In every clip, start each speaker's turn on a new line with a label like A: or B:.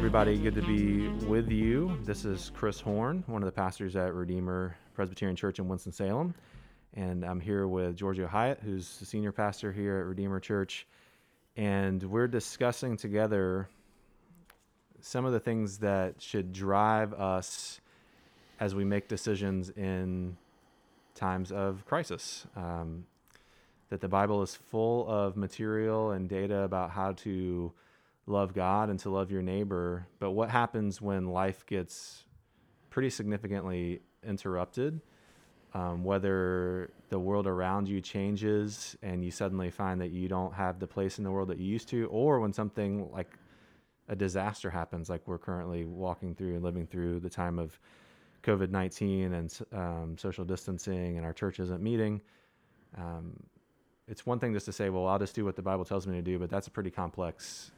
A: everybody. Good to be with you. This is Chris Horn, one of the pastors at Redeemer Presbyterian Church in Winston-Salem. And I'm here with Giorgio Hyatt, who's the senior pastor here at Redeemer Church. And we're discussing together some of the things that should drive us as we make decisions in times of crisis. Um, that the Bible is full of material and data about how to love God and to love your neighbor. But what happens when life gets pretty significantly interrupted? Um, whether the world around you changes and you suddenly find that you don't have the place in the world that you used to, or when something like a disaster happens, like we're currently walking through and living through the time of COVID 19 and um, social distancing, and our church isn't meeting. Um, it's one thing just to say, well, I'll just do what the Bible tells me to do, but that's a pretty complex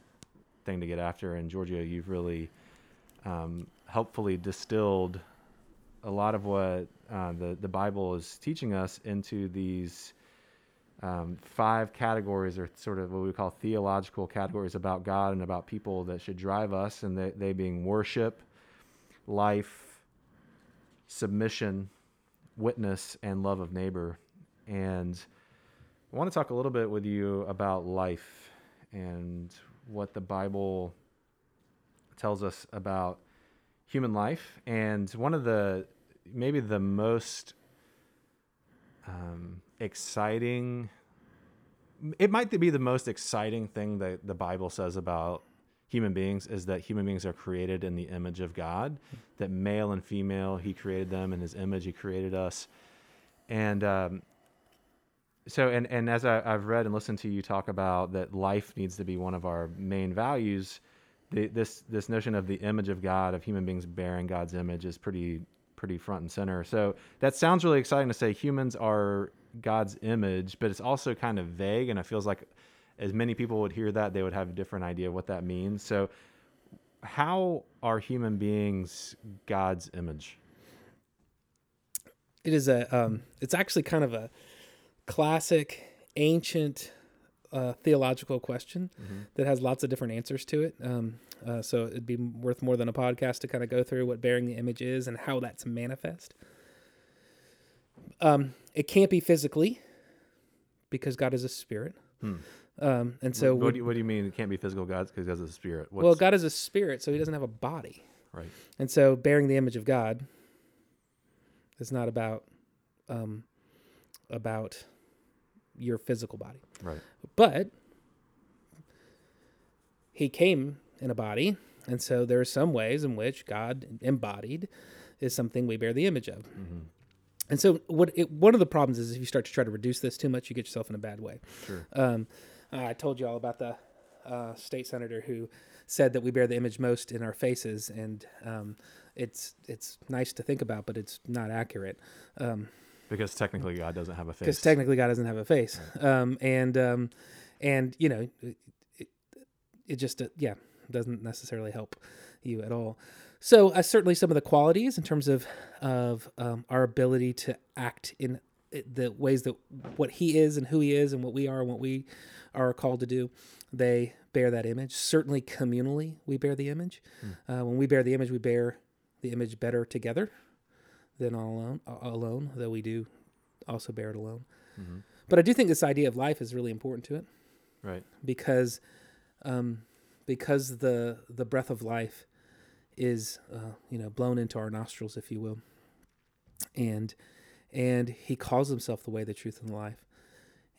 A: thing to get after. And Giorgio, you've really um, helpfully distilled a lot of what uh, the the Bible is teaching us into these um, five categories, or sort of what we call theological categories about God and about people that should drive us, and they, they being worship, life, submission, witness, and love of neighbor. And I want to talk a little bit with you about life and what the Bible tells us about human life. And one of the, maybe the most um, exciting, it might be the most exciting thing that the Bible says about human beings is that human beings are created in the image of God, that male and female, He created them in His image, He created us. And um, so and and as I, have read and listened to you talk about that life needs to be one of our main values the, this this notion of the image of god of human beings bearing god's image is pretty pretty front and center. So that sounds really exciting to say humans are god's image but it's also kind of vague and it feels like as many people would hear that they would have a different idea of what that means. So how are human beings god's image?
B: It is a um, it's actually kind of a classic, ancient uh, theological question mm-hmm. that has lots of different answers to it. Um, uh, so it'd be worth more than a podcast to kind of go through what bearing the image is and how that's manifest. Um, it can't be physically because God is a spirit. Hmm. Um, and so,
A: what, what, do you, what, do you, mean it can't be physical God because God is a spirit?
B: What's... Well, God is a spirit, so He doesn't have a body.
A: Right.
B: And so, bearing the image of God is not about um, about your physical body.
A: Right.
B: But he came in a body, and so there are some ways in which God embodied is something we bear the image of. Mm-hmm. And so, what it, one of the problems is if you start to try to reduce this too much, you get yourself in a bad way.
A: Sure.
B: Um, I told you all about the uh, state senator who said that we bear the image most in our faces, and um, it's it's nice to think about, but it's not accurate. Um,
A: because technically God doesn't have a face.
B: Because technically God doesn't have a face, um, and um, and you know, it, it just uh, yeah doesn't necessarily help you at all. So uh, certainly some of the qualities in terms of of um, our ability to act in uh, the ways that what He is and who He is and what we are and what we are called to do, they bear that image. Certainly communally, we bear the image. Mm. Uh, when we bear the image, we bear the image better together than all alone, alone, though we do also bear it alone. Mm-hmm. But I do think this idea of life is really important to it,
A: right?
B: Because, um, because the the breath of life is uh, you know blown into our nostrils, if you will, and and He calls Himself the way, the truth, and the life,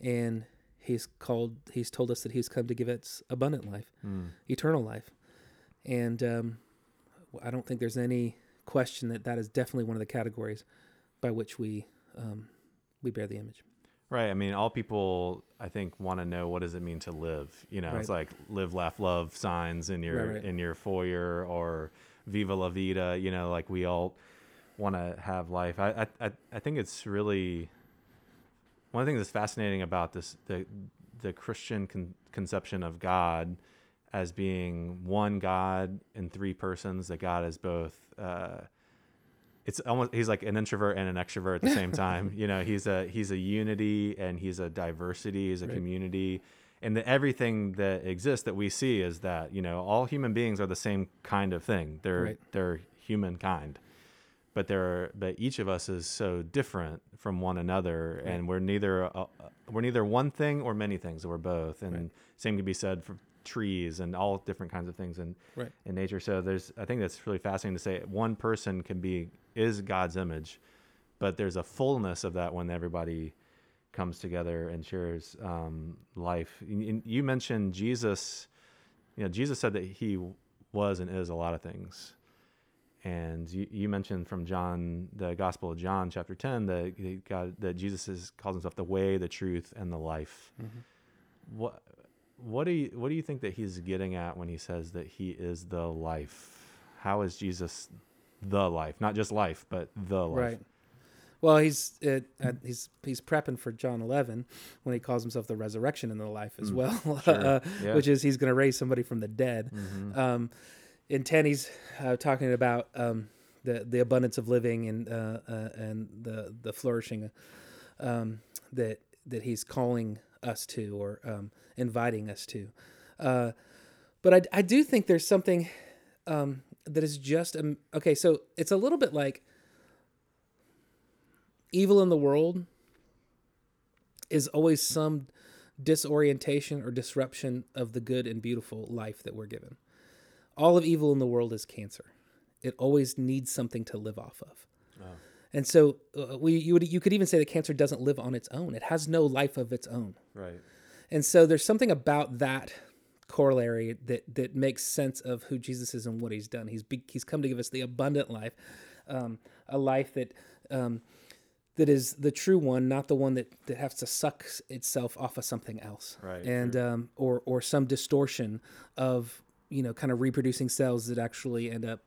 B: and He's called He's told us that He's come to give us abundant life, mm. eternal life, and um, I don't think there's any question that that is definitely one of the categories by which we um, we bear the image.
A: Right. I mean, all people I think want to know what does it mean to live. You know, right. it's like live, laugh, love signs in your right, right. in your foyer or "Viva la vida." You know, like we all want to have life. I I I think it's really one of the things that's fascinating about this the the Christian con- conception of God as being one God in three persons. That God is both. Uh, it's almost he's like an introvert and an extrovert at the same time. you know, he's a he's a unity and he's a diversity. He's a right. community, and the, everything that exists that we see is that you know all human beings are the same kind of thing. They're
B: Right.
A: they're humankind, but they're but each of us is so different from one another, and we're neither uh, we're neither one thing or many things. We're both, and
B: Right.
A: same can be said for trees and all different kinds of things in
B: Right.
A: in nature. So there's I think that's really fascinating to say one person can be is God's image, but there's a fullness of that when everybody comes together and shares um, life. And- and You mentioned Jesus. You know, Jesus said that he was and is a lot of things. And you, you mentioned from John, the Gospel of John, chapter ten, that God, that Jesus is, calls himself the way, the truth, and the life. What what do you what do you think that he's getting at when he says that he is the life? How is Jesus the life? Not just life, but the life.
B: Right. Well, he's uh, uh, he's he's prepping for John 11 when he calls himself the resurrection and the life as well,
A: Mm. Sure.
B: uh,
A: Yeah.
B: which is he's going to raise somebody from the dead.
A: Mhm.
B: Um, in 10, he's uh, talking about um, the the abundance of living and uh, uh, and the the flourishing um, that that he's calling us to or um, inviting us to. Uh, but I, I do think there's something um, that is just um, okay. So it's a little bit like evil in the world is always some disorientation or disruption of the good and beautiful life that we're given. All of evil in the world is cancer. It always needs something to live off of.
A: Oh.
B: And so uh, we you would you could even say that cancer doesn't live on its own. It has no life of its own.
A: Right.
B: And so there's something about that corollary that that makes sense of who Jesus is and what he's done. He's be, he's come to give us the abundant life, um, a life that um, that is the true one, not the one that, that has to suck itself off of something else,
A: Right,
B: And um, or or some distortion of you know kind of reproducing cells that actually end up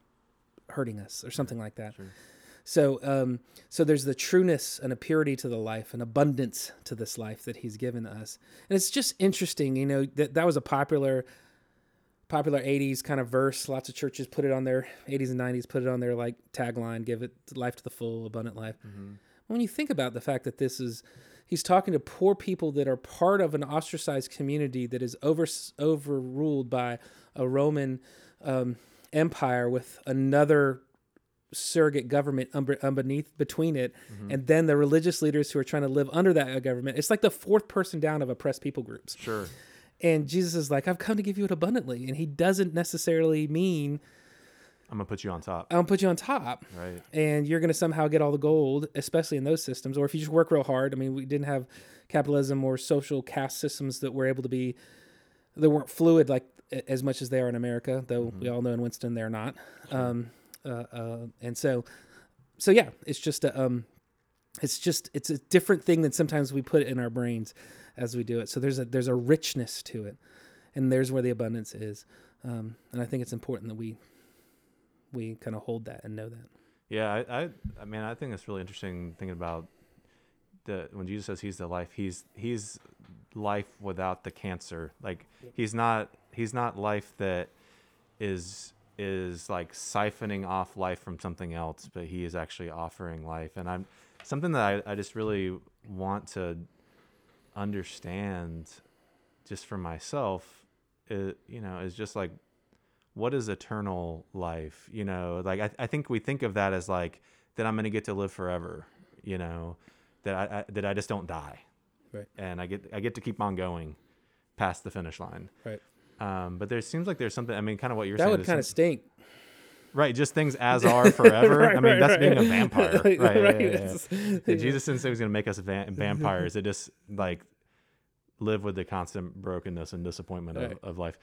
B: hurting us or something like that.
A: Sure.
B: So, um, so there's the trueness and a purity to the life, an abundance to this life that He's given us, and it's just interesting. You know that that was a popular, popular '80s kind of verse. Lots of churches put it on their '80s and '90s put it on their like tagline: "Give it life to the full, abundant life." When you think about the fact that this is, He's talking to poor people that are part of an ostracized community that is over overruled by a Roman um, empire with another surrogate government underneath between it and then the religious leaders who are trying to live under that government. It's like the fourth person down of oppressed people groups.
A: Sure.
B: and jesus is like i've come to give you it abundantly. And he doesn't necessarily mean
A: I'm gonna put you on top.
B: i'll put you on top.
A: Right.
B: and you're going to somehow get all the gold especially in those systems. Or if you just work real hard i mean we didn't have capitalism or social caste systems that were able to be that weren't fluid like as much as they are in america though we all know in winston they're not. Um, and so so yeah it's just a um it's just it's a different thing than sometimes we put in our brains as we do it. So there's a there's a richness to it and there's where the abundance is. Um, and i think it's important that we we kind of hold that and know that.
A: Yeah, I, I, I mean, I think it's really interesting thinking about the when Jesus says he's the life, he's he's life without the cancer. Like he's not he's not life that is is like siphoning off life from something else, but he is actually offering life. And I'm something that I, I just really want to understand just for myself it, you know is just like what is eternal life you know like i, I think we think of that as like that i'm going to get to live forever you know that I, I that i just don't die
B: Right.
A: and i get i get to keep on going past the finish line
B: right
A: um but there seems like there's something i mean kind of what you're
B: that
A: saying
B: would kind of stink
A: right just things as are forever
B: Right,
A: i mean
B: right,
A: that's
B: right.
A: being a vampire right,
B: Right,
A: yeah,
B: right.
A: yeah, yeah. Yeah, jesus didn't say he was going to make us va- vampires it just like live with the constant brokenness and disappointment of, of life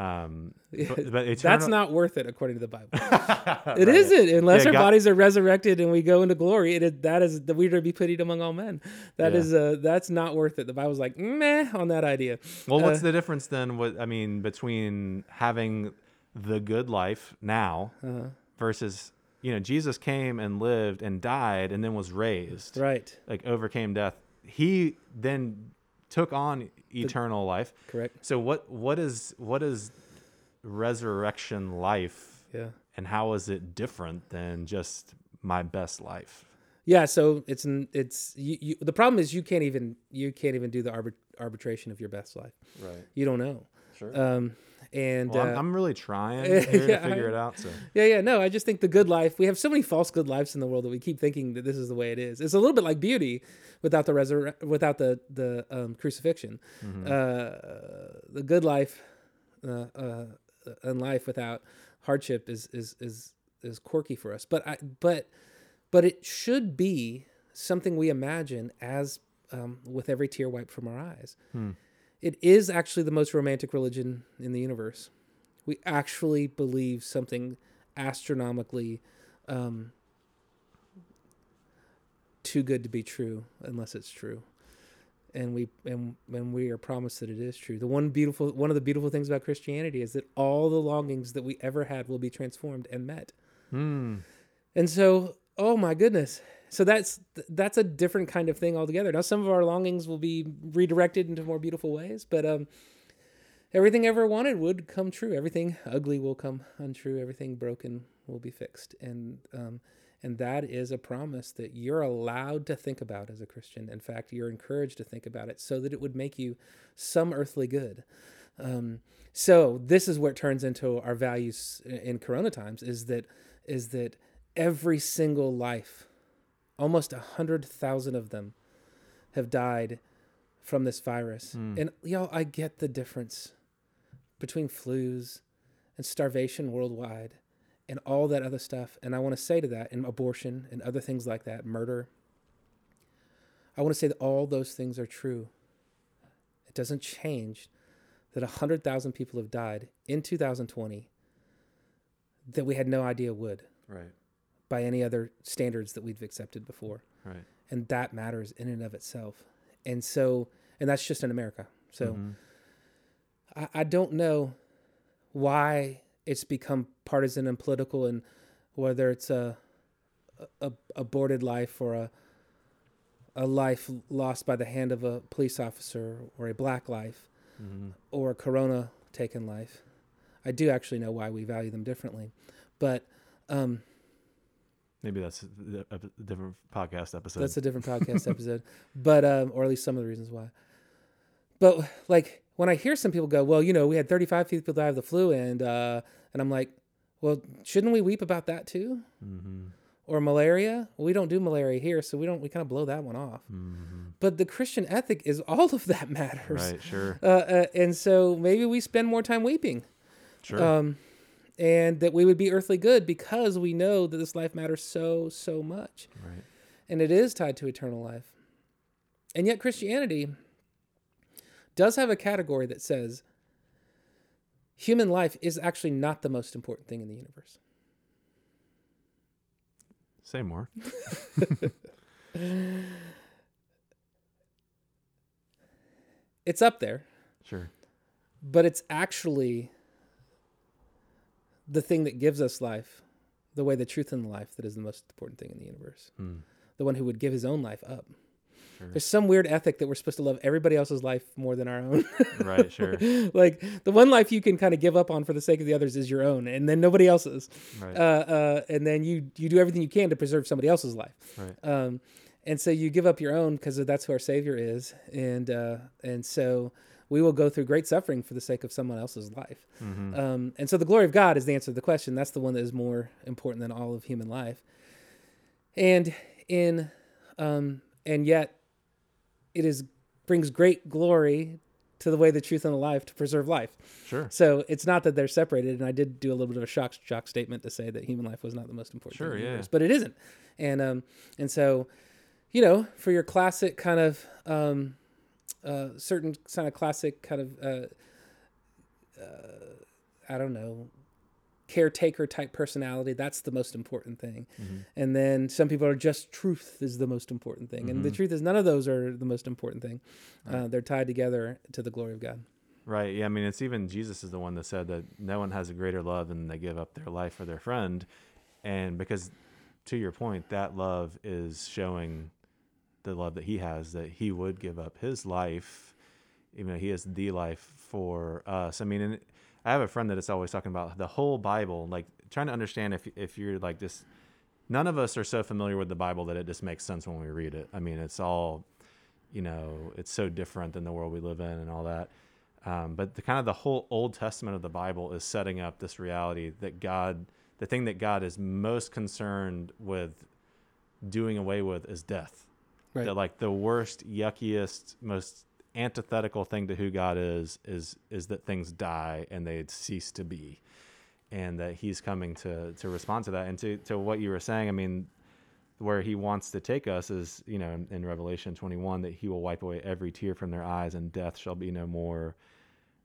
A: um but, but
B: that's not worth it according to the bible It
A: Right.
B: not unless
A: Yeah,
B: our
A: God-
B: bodies are resurrected and we go into glory. It is, that is the we are to be pitied among all men. That
A: Yeah.
B: is uh that's not worth it. The Bible's like meh on that idea.
A: Well, what's
B: Uh,
A: the difference then? What I mean between having the good life now
B: Uh-huh.
A: versus you know Jesus came and lived and died and then was raised,
B: Right.
A: like overcame death. He then took on eternal life.
B: Correct.
A: So what what is what is resurrection life,
B: Yeah.
A: and how is it different than just my best life?
B: Yeah. So it's it's you, you, the problem is you can't even you can't even do the arbit, arbitration of your best life.
A: Right.
B: You don't know.
A: Sure.
B: Um, and
A: well,
B: uh,
A: I'm, I'm really trying
B: yeah,
A: to figure
B: I-
A: it out. So
B: yeah, yeah, no, I just think the good life. We have so many false good lives in the world that we keep thinking that this is the way it is. It's a little bit like beauty without the resur- without the the um, crucifixion.
A: mhm.
B: Uh, the good life, uh, uh, and life without hardship is is is is quirky for us. But I but but it should be something we imagine as um, with every tear wiped from our eyes.
A: Hmm.
B: It is actually the most romantic religion in the universe. We actually believe something astronomically um, too good to be true, unless it's true. And we and and we are promised that it is true. The one beautiful one of the beautiful things about Christianity is that all the longings that we ever had will be transformed and met.
A: Hmm.
B: And so, oh my goodness. So that's that's a different kind of thing altogether. Now some of our longings will be redirected into more beautiful ways, but um everything ever wanted would come true. Everything ugly will come untrue. Everything broken will be fixed. And um and that is a promise that you're allowed to think about as a Christian. In fact, you're encouraged to think about it so that it would make you some earthly good. Um, so this is where it turns into our values in Corona times is that is that every single life, almost a hundred thousand of them, have died from this virus.
A: Hmm.
B: And y'all, I get the difference between flus and starvation worldwide and all that other stuff. And I want to say to that, and abortion and other things like that, murder. I want to say that all those things are true. It doesn't change that 100,000 people have died in 2020 that we had no idea would
A: Right.
B: by any other standards that we've accepted before.
A: Right.
B: And that matters in and of itself. And so, and that's just in America. So
A: Mhm.
B: I, I don't know why it's become partisan and political and whether it's a, a, aborted life or a, a life lost by the hand of a police officer or a black life
A: Mhm.
B: or a corona taken life. I do actually know why we value them differently. But um,
A: Maybe that's a different podcast episode.
B: That's a different podcast episode, but um, or at least some of the reasons why. But like when I hear some people go, "Well, you know, we had 35 people die of the flu," and uh, and I'm like, "Well, shouldn't we weep about that too?"
A: mm-hmm.
B: Or malaria? Well, we don't do malaria here, so we don't. We kind of blow that one off.
A: Mm-hmm.
B: But the Christian ethic is all of that matters,
A: Right. Sure.
B: uh, uh, and so maybe we spend more time weeping,
A: Sure.
B: um, and that we would be earthly good because we know that this life matters so so much
A: right.
B: and it is tied to eternal life. And yet, Christianity does have a category that says human life is actually not the most important thing in the universe.
A: Say more.
B: It's up there,
A: Sure.
B: but it's actually the thing that gives us life, the way the truth in life that is the most important thing in the universe.
A: Mm.
B: The one who would give his own life up.
A: Sure.
B: There's some weird ethic that we're supposed to love everybody else's life more than our own.
A: right. Sure.
B: like the one life you can kind of give up on for the sake of the others is your own, and then nobody else's.
A: Right.
B: Uh, uh, and then you you do everything you can to preserve somebody else's life.
A: right.
B: Um, and so you give up your own because that's who our Savior is, and uh, and so we will go through great suffering for the sake of someone else's life.
A: Mm-hmm.
B: Um, and so the glory of God is the answer to the question. That's the one that is more important than all of human life. And in um, and yet it is brings great glory to the way the truth and the life to preserve life.
A: Sure.
B: So it's not that they're separated. And I did do a little bit of a shock shock statement to say that human life was not the most important.
A: Sure,
B: thing
A: yeah.
B: universe, but it isn't. And um, and so, you know, for your classic kind of um, uh, certain kind of classic kind of uh, uh, I don't know caretaker type personality that's the most important thing
A: Mm-hmm.
B: and then some people are just truth is the most important thing and the
A: Mhm.
B: truth is none of those are the most important thing uh, they're tied together to the glory of god
A: Right. Yeah. I mean, it's even Jesus is the one that said that no one has a greater love than they give up their life for their friend. And because, to your point, that love is showing the love that he has, that he would give up his life, even though he is the life for us. I mean, and I have a friend that is always talking about the whole Bible, like trying to understand if, if you're like this, none of us are so familiar with the Bible that it just makes sense when we read it. I mean, it's all you know it's so different than the world we live in and all that. Um, but the kind of the whole Old Testament of the Bible is setting up this reality that God, the thing that God is most concerned with doing away with is death.
B: Right.
A: That like the worst, yuckiest, most antithetical thing to who God is is is that things die and they cease to be, and that He's coming to to respond to that. And to to what you were saying, I mean, where He wants to take us is you know in, in Revelation 21 that He will wipe away every tear from their eyes, and death shall be no more.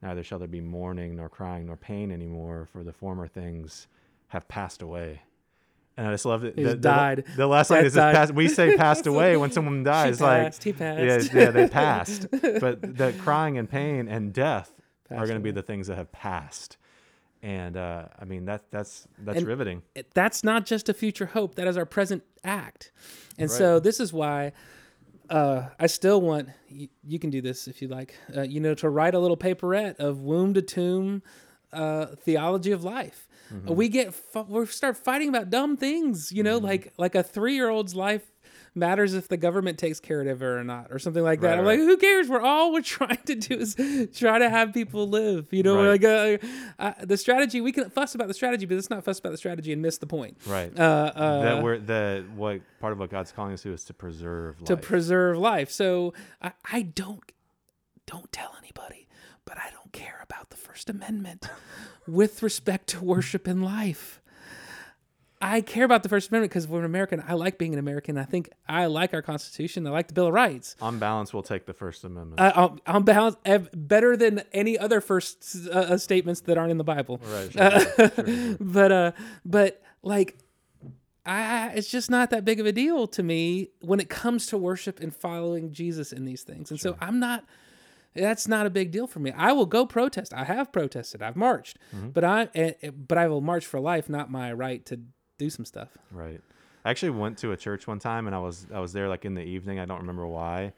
A: Neither shall there be mourning, nor crying, nor pain anymore, for the former things have passed away. And I just love it.
B: He's
A: The, the-
B: died.
A: The, last line is passed. We say passed away when someone dies. like
B: passed, he passed.
A: yeah, yeah, they passed. but the crying and pain and death are going to be the things that have passed. And uh, I mean that that's that's
B: And-
A: riveting.
B: it- that's not just a future hope that is our present act and so this is why uh, i still want you, you can do this if you like uh, you know to write a little paperette of womb to tomb uh, theology of life
A: Mm-hmm.
B: we get we start fighting about dumb things you know
A: Mm-hmm.
B: like like a three-year-old's life matters if the government takes care of it or not or something like that
A: Right,
B: i'm
A: right.
B: like who cares we're all we're trying to do is try to have people live you know
A: Right.
B: like uh, uh, the strategy we can fuss about the strategy but let's not fuss about the strategy and miss the point
A: Right.
B: uh, uh,
A: that we're the what part of what God's calling us to is to preserve life.
B: to preserve life. So I, I don't don't tell anybody, but I don't care about the First Amendment with respect to worship and life. I care about the First Amendment because we're an American. I like being an American. I think I like our Constitution. I like the Bill of Rights.
A: On balance, we'll take the First Amendment.
B: I, I'm, I'm ev- better than any other first uh, uh, statements that aren't in the Bible.
A: right. Sure, sure, sure, sure.
B: but uh but like I, it's just not that big of a deal to me when it comes to worship and following Jesus in these things. And so I'm not that's not a big deal for me. I will go protest. I have protested. I've marched. But I eh, eh, but I will march for life, not my right to do some stuff.
A: Right. I actually went to a church one time and I was I was there like in the evening. I don't remember why.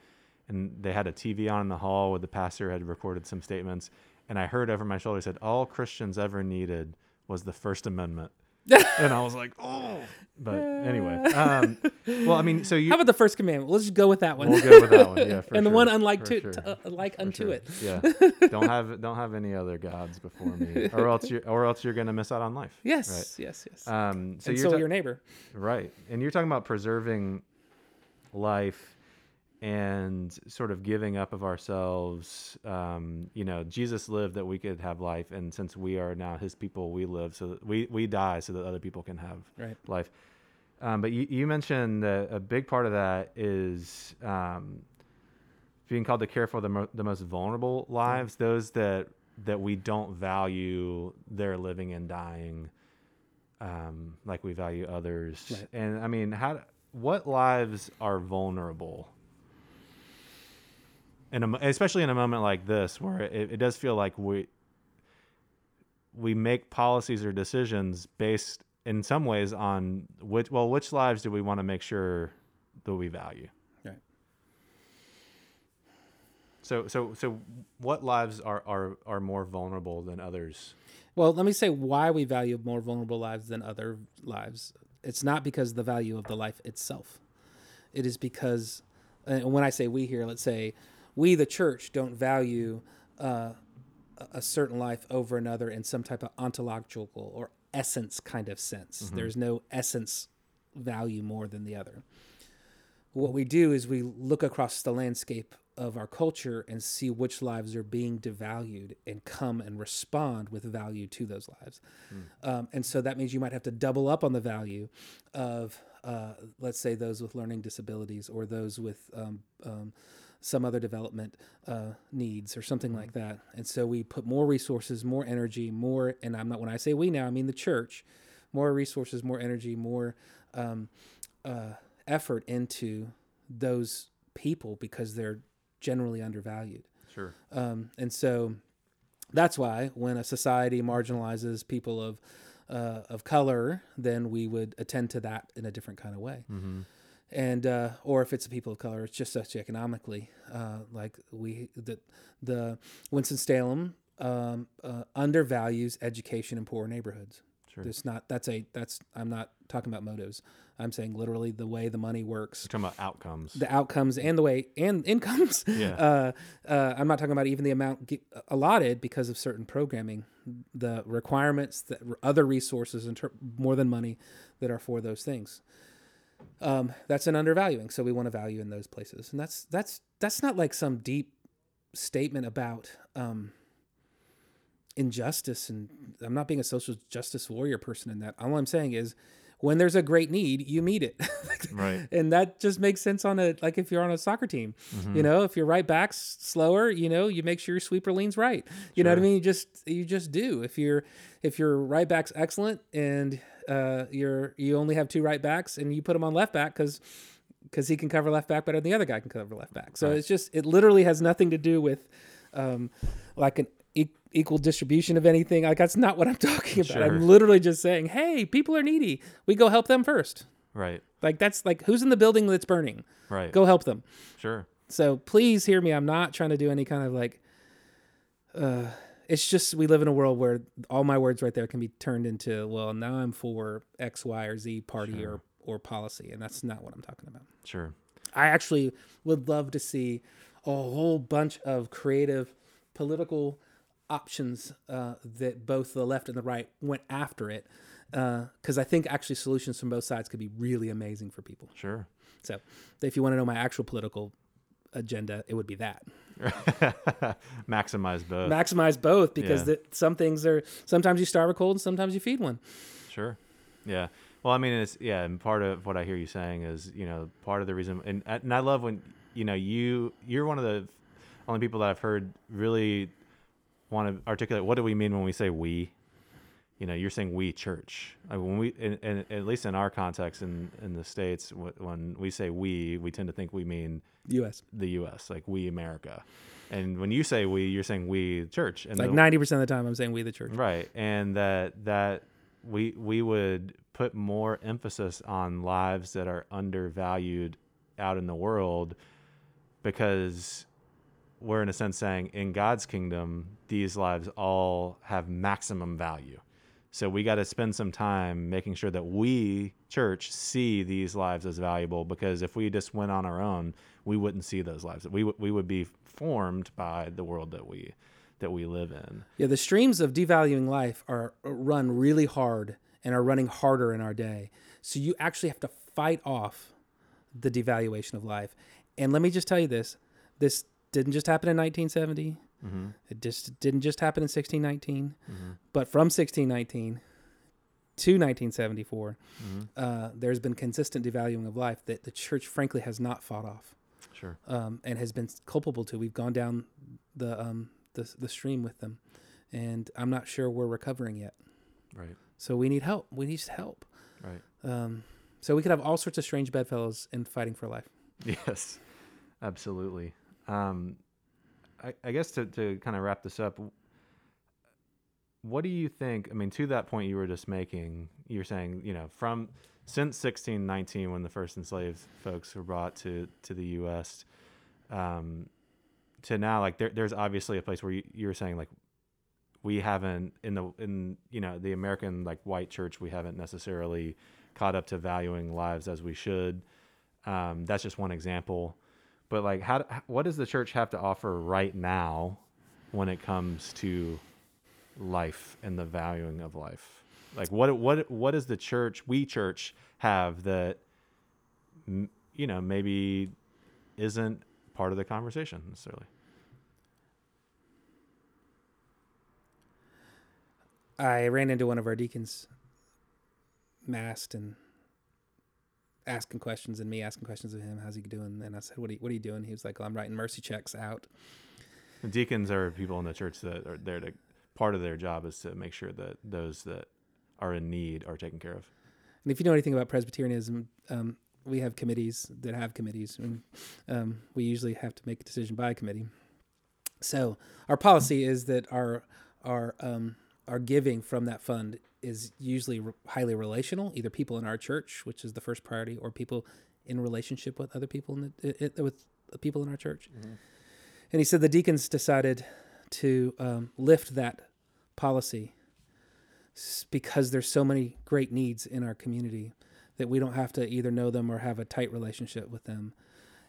A: And they had a TV on in the hall where the pastor had recorded some statements. And I heard over my shoulder he said, All Christians ever needed was the First Amendment. and I was like, Oh but anyway. Um, well I mean so you
B: How about the first commandment? Let's just go with that one.
A: we'll go with that one. Yeah,
B: and the
A: sure,
B: one unlike to,
A: sure,
B: to, uh, like
A: for
B: unto
A: sure.
B: it.
A: Yeah. don't have don't have any other gods before me. Or else you or else you're gonna miss out on life.
B: Yes, yes, yes.
A: Um so
B: and
A: you're
B: so
A: ta-
B: your neighbor.
A: Right. And you're talking about preserving life and sort of giving up of ourselves. Um, you know, Jesus lived that we could have life. And since we are now his people, we live so that we, we die so that other people can have
B: Right.
A: life. Um, but you, you mentioned that a big part of that is um, being called to care for the, mo- the most vulnerable lives, those that that we don't value their living and dying um, like we value others.
B: Right.
A: And I mean, how what lives are vulnerable? In a, especially in a moment like this, where it, it does feel like we we make policies or decisions based in some ways on which well which lives do we want to make sure that we value
B: Right.
A: so so so what lives are are are more vulnerable than others
B: Well, let me say why we value more vulnerable lives than other lives. It's not because the value of the life itself. It is because, and when I say we here, let's say we, the church, don't value uh, a- certain life over another in some type of ontological or essence kind of sense. There's no essence value more than the other. What we do is we look across the landscape of our culture and see which lives are being devalued and come and respond with value to those lives. Um, and so that means you might have to double up on the value of, uh, let's say, those with learning disabilities or those with um, um, some other development uh, needs or something like that. And so we put more resources, more energy, more, and I'm not, when I say we now, I mean the church, more resources, more energy, more um, uh, effort into those people because they're generally undervalued.
A: sure
B: Um, and so that's why when a society marginalizes people of uh, of color, then we would attend to that in a different kind of way.
A: mm-hmm.
B: And uh, or if it's a people of color, it's just socioeconomically. Uh, like we the the Winston Salem um, uh, undervalues education in poor neighborhoods.
A: Sure.
B: There's not. That's a. That's. I'm not talking about motives. I'm saying literally the way the money works,
A: We're talking about outcomes.
B: the outcomes, and the way and incomes.
A: Yeah.
B: Uh, uh, I'm not talking about even the amount ge- allotted because of certain programming, the requirements that other resources and ter- more than money that are for those things. Um, that's an undervaluing. So we want to value in those places, and that's that's that's not like some deep statement about um, injustice. And I'm not being a social justice warrior person in that. All I'm saying is, when there's a great need, you meet it.
A: Right.
B: And that just makes sense on a like if you're on a soccer team,
A: Mm-hmm.
B: you know, if your right back's slower, you know, you make sure your sweeper leans right. You know what I mean? You just you just do. If you're if your right back's excellent and uh you're you only have two right backs and you put him on left back because because he can cover left back better than the other guy can cover left back. So
A: Right.
B: it's just it literally has nothing to do with um like an e- equal distribution of anything. Like that's not what I'm talking about.
A: Sure.
B: I'm literally just saying, hey, people are needy. We go help them first.
A: Right.
B: Like that's like who's in the building that's burning?
A: Right.
B: Go help them.
A: Sure.
B: So please hear me. I'm not trying to do any kind of like. Uh, it's just we live in a world where all my words right there can be turned into well now I'm for X, Y, or Z party or or policy, and that's not what I'm talking about.
A: Sure.
B: I actually would love to see a whole bunch of creative political options uh, that both the left and the right went after it, because I think actually solutions from both sides could be really amazing for people.
A: Sure.
B: So, if you want to know my actual political agenda, it would be that
A: Maximize both.
B: maximize both because
A: Yeah.
B: that some things are sometimes you starve a cold and sometimes you feed one.
A: Sure. Yeah. Well, I mean, it's yeah, and part of what I hear you saying is, you know, part of the reason, and uh, and I love when you know you you're one of the only people that I've heard really want to articulate what do we mean when we say we. You know, you're saying we church. When we, and, and at least in our context in in the states, when we say we, we tend to think we mean
B: U.S.
A: the U.S., like we America. And when you say we, you're saying we church. And
B: Like ninety percent of the time, I'm saying we the church.
A: Right, and that that we we would put more emphasis on lives that are undervalued out in the world because we're in a sense saying in God's kingdom these lives all have maximum value. So we got to spend some time making sure that we church see these lives as valuable because if we just went on our own, we wouldn't see those lives. We we would be formed by the world that we that we live in.
B: Yeah, the streams of devaluing life are uh, run really hard and are running harder in our day. So you actually have to fight off the devaluation of life. And let me just tell you this: this didn't just happen in 1970.
A: Mm-hmm.
B: It just didn't just happen in 1619. But from 1619 to 1974,
A: Mm-hmm.
B: uh, there's been consistent devaluing of life that the church, frankly, has not fought off
A: Sure.
B: um, and has been culpable to. We've gone down the um, the the stream with them, and I'm not sure we're recovering yet.
A: Right.
B: So we need help. We need help.
A: Right.
B: Um, so we could have all sorts of strange bedfellows in fighting for life.
A: Yes. Absolutely. Um, I, I guess to, to kind of wrap this up, what do you think? I mean, to that point you were just making, you're saying, you know, from since 1619, when the first enslaved folks were brought to, to the U.S., um, to now, like there, there's obviously a place where you, you saying like we haven't in the in you know the American like white church we haven't necessarily caught up to valuing lives as we should. Um, that's just one example, but like how what does the church have to offer right now when it comes to life and the valuing of life? Like what what what does the church we church have that you know maybe isn't part of the conversation necessarily?
B: I ran into one of our deacons, masked and asking questions, and me asking questions of him. How's he doing? And I said, "What are you, what are you doing?" He was like, well, "I'm writing mercy checks out."
A: The deacons are people in the church that are there to part of their job is to make sure that those that are in need are taken care of.
B: And if you know anything about Presbyterianism, um, we have committees that have committees, and um, we usually have to make a decision by a committee. So our policy is that our our um, our giving from that fund is usually re- highly relational, either people in our church, which is the first priority, or people in relationship with other people in the, with the people in our church. And he said the deacons decided to um, lift that policy because there's so many great needs in our community that we don't have to either know them or have a tight relationship with them.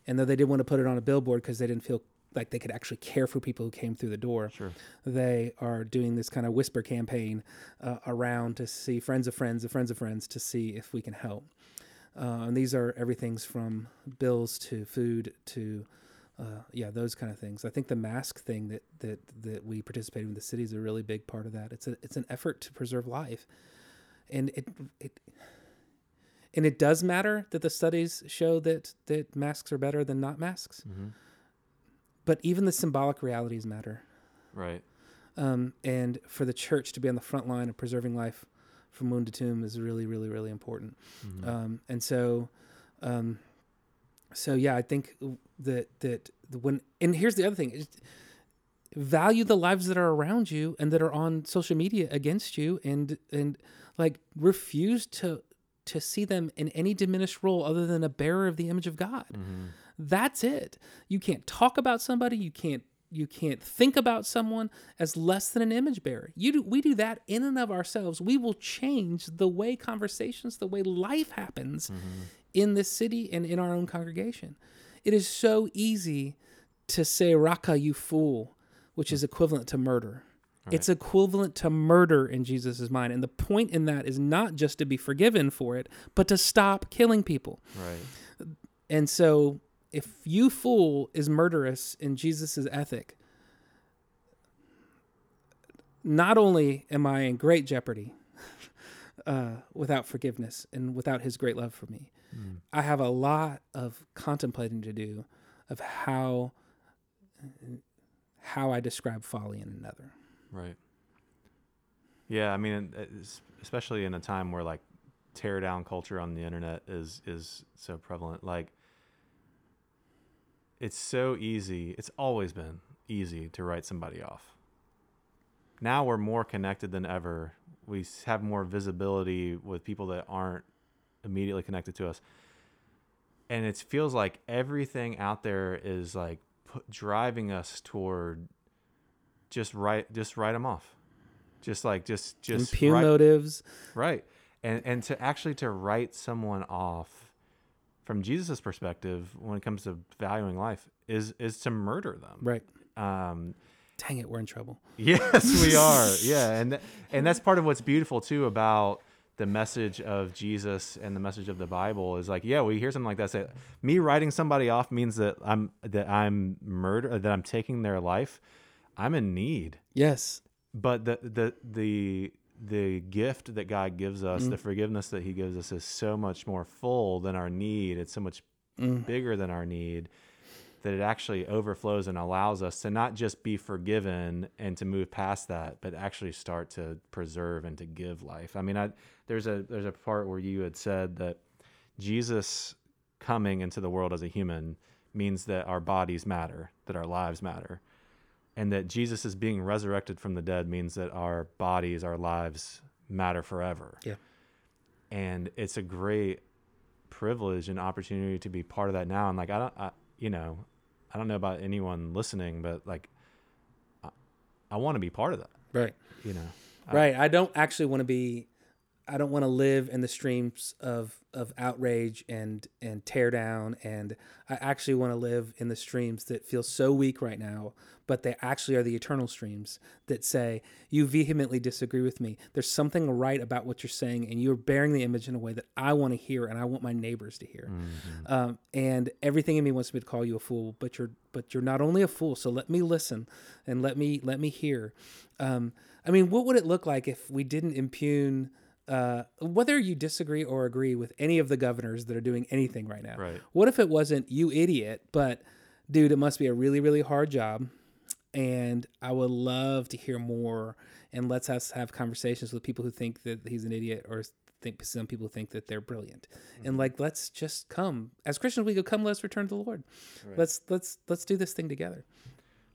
B: And though they did want to put it on a billboard because they didn't feel like they could actually care for people who came through the door,
A: Sure.
B: they are doing this kind of whisper campaign uh, around to see friends of friends of friends of friends to see if we can help. Uh, and these are everything's from bills to food to uh, yeah those kind of things. I think the mask thing that that that we participate in the city is a really big part of that. It's a it's an effort to preserve life, and it it and it does matter that the studies show that that masks are better than not masks.
A: hmm
B: But even the symbolic realities matter
A: Right.
B: um, and for the church to be on the front line of preserving life from womb to tomb is really, really, really important.
A: Mhm.
B: Um, and so, um, so yeah, I think that that when and here's the other thing: is value the lives that are around you and that are on social media against you, and and like refuse to to see them in any diminished role other than a bearer of the image of God.
A: Mhm.
B: That's it. You can't talk about somebody. You can't you can't think about someone as less than an image bearer. You do, we do that in and of ourselves. We will change the way conversations, the way life happens mm-hmm. in this city and in our own congregation. It is so easy to say "raka, you fool," which is equivalent to murder. It's equivalent to murder in Jesus' mind. And the point in that is not just to be forgiven for it, but to stop killing people.
A: Right.
B: And so, if you fool is murderous in Jesus' ethic, not only am I in great jeopardy uh, without forgiveness and without his great love for me,
A: Mm.
B: I have a lot of contemplating to do of how how I describe folly in another.
A: Right. Yeah, I mean, especially in a time where like tear down culture on the internet is is so prevalent. Like, it's so easy. It's always been easy to write somebody off. Now we're more connected than ever. We have more visibility with people that aren't immediately connected to us, and it feels like everything out there is like put, driving us toward just write just write them off just like just just
B: Impugn motives.
A: right and and to actually to write someone off from jesus' perspective when it comes to valuing life is is to murder them
B: Right.
A: um
B: Dang it, we're in trouble.
A: yes we are yeah and and that's part of what's beautiful too about the message of jesus and the message of the bible is like yeah we hear something like that say me writing somebody off means that i'm that i'm murder that i'm taking their life i'm in need
B: Yes.
A: but the the the the gift that God gives us,
B: Mm.
A: the forgiveness that He gives us, is so much more full than our need. It's so much
B: Mm.
A: bigger than our need that it actually overflows and allows us to not just be forgiven and to move past that, but actually start to preserve and to give life. I mean, I, there's a there's a part where you had said that Jesus coming into the world as a human means that our bodies matter, that our lives matter and that Jesus is being resurrected from the dead means that our bodies, our lives matter forever.
B: Yeah.
A: And it's a great privilege and opportunity to be part of that now. And like, I don't, I, you know, I don't know about anyone listening, but like, I, I want to be part of that,
B: Right.
A: you know? I-
B: Right. I don't actually want to be I don't want to live in the streams of of outrage and and tear down and I actually want to live in the streams that feel so weak right now, but they actually are the eternal streams that say you vehemently disagree with me. There's something right about what you're saying and you're bearing the image in a way that I want to hear and I want my neighbors to hear.
A: Mhm.
B: Um, and everything in me wants me to call you a fool, but you're but you're not only a fool. So let me listen and let me let me hear. Um, I mean, what would it look like if we didn't impugn? Uh, whether you disagree or agree with any of the governors that are doing anything right now,
A: Right.
B: what if it wasn't you idiot, but dude, it must be a really really hard job, and I would love to hear more. And let's us have conversations with people who think that he's an idiot or think some people think that they're brilliant and like let's just come as christians we go come let's return to the lord
A: Right.
B: let's let's let's do this thing together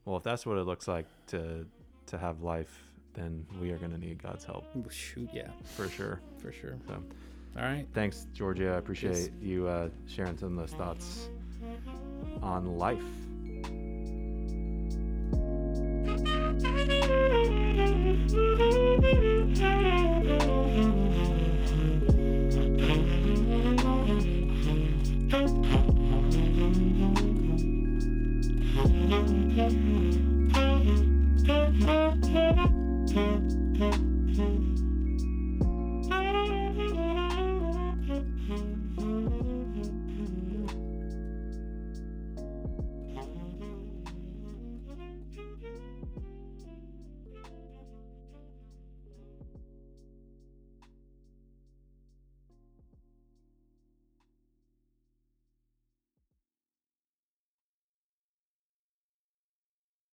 A: Well, if that's what it looks like to to have life, then we are going to need God's help
B: shoot yeah
A: for sure.
B: for sure
A: So,
B: all right
A: thanks, Giorgio. I appreciate
B: Yes.
A: you uh, sharing some of those thoughts on life.